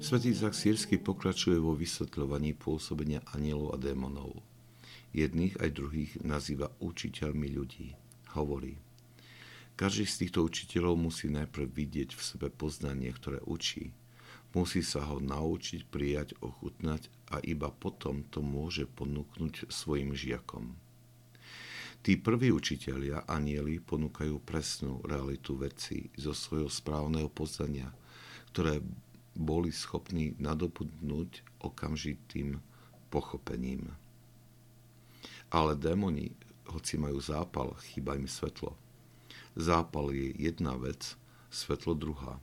Svetý Izak Sírsky pokračuje vo vysvetľovaní pôsobenia anielov a démonov. Jedných aj druhých nazýva učiteľmi ľudí. Hovorí, každý z týchto učiteľov musí najprv vidieť v sebe poznanie, ktoré učí. Musí sa ho naučiť, prijať, ochutnať a iba potom to môže ponúknuť svojim žiakom. Tí prví učitelia, anieli, ponúkajú presnú realitu veci zo svojho správneho poznania, ktoré boli schopní nadobudnúť okamžitým pochopením. Ale démoni, hoci majú zápal, chýba im svetlo. Zápal je jedna vec, svetlo druhá.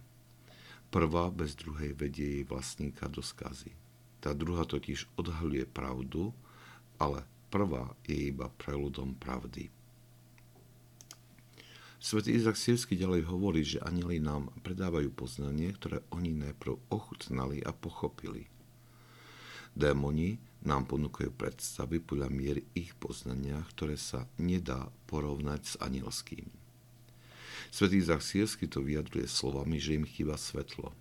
Prvá bez druhej vedie jej vlastníka do skazy. Tá druhá totiž odhaľuje pravdu, ale prvá je iba preludom pravdy. Svetý Izak Sírsky ďalej hovorí, že anieli nám predávajú poznanie, ktoré oni najprv ochutnali a pochopili. Démoni nám ponúkajú predstavy podľa miery ich poznania, ktoré sa nedá porovnať s anielským. Svetý Izak Sírsky to vyjadruje slovami, že im chýba svetlo.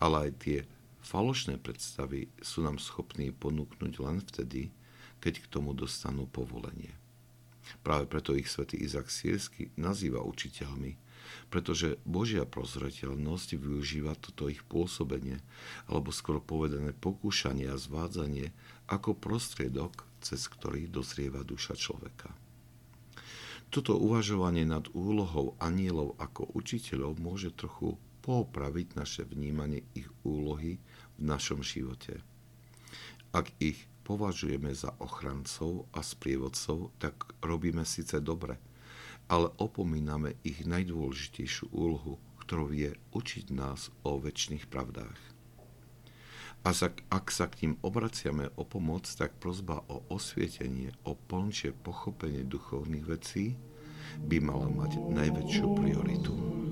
Ale aj tie falošné predstavy sú nám schopní ponúknuť len vtedy, keď k tomu dostanú povolenie. Práve preto ich svätý Izak Sírsky nazýva učiteľmi, pretože Božia prozreteľnosť využíva toto ich pôsobenie, alebo skoro povedané pokúšanie a zvádzanie ako prostriedok, cez ktorý dozrieva duša človeka. Toto uvažovanie nad úlohou anielov ako učiteľov môže trochu poopraviť naše vnímanie ich úlohy v našom živote. Ak ich považujeme za ochrancov a sprievodcov, tak robíme síce dobre, ale opomíname ich najdôležitejšiu úlohu, ktorou je učiť nás o väčšných pravdách. A ak sa k ním obraciame o pomoc, tak prozba o osvietenie, o plnšie pochopenie duchovných vecí by mala mať najväčšiu prioritu.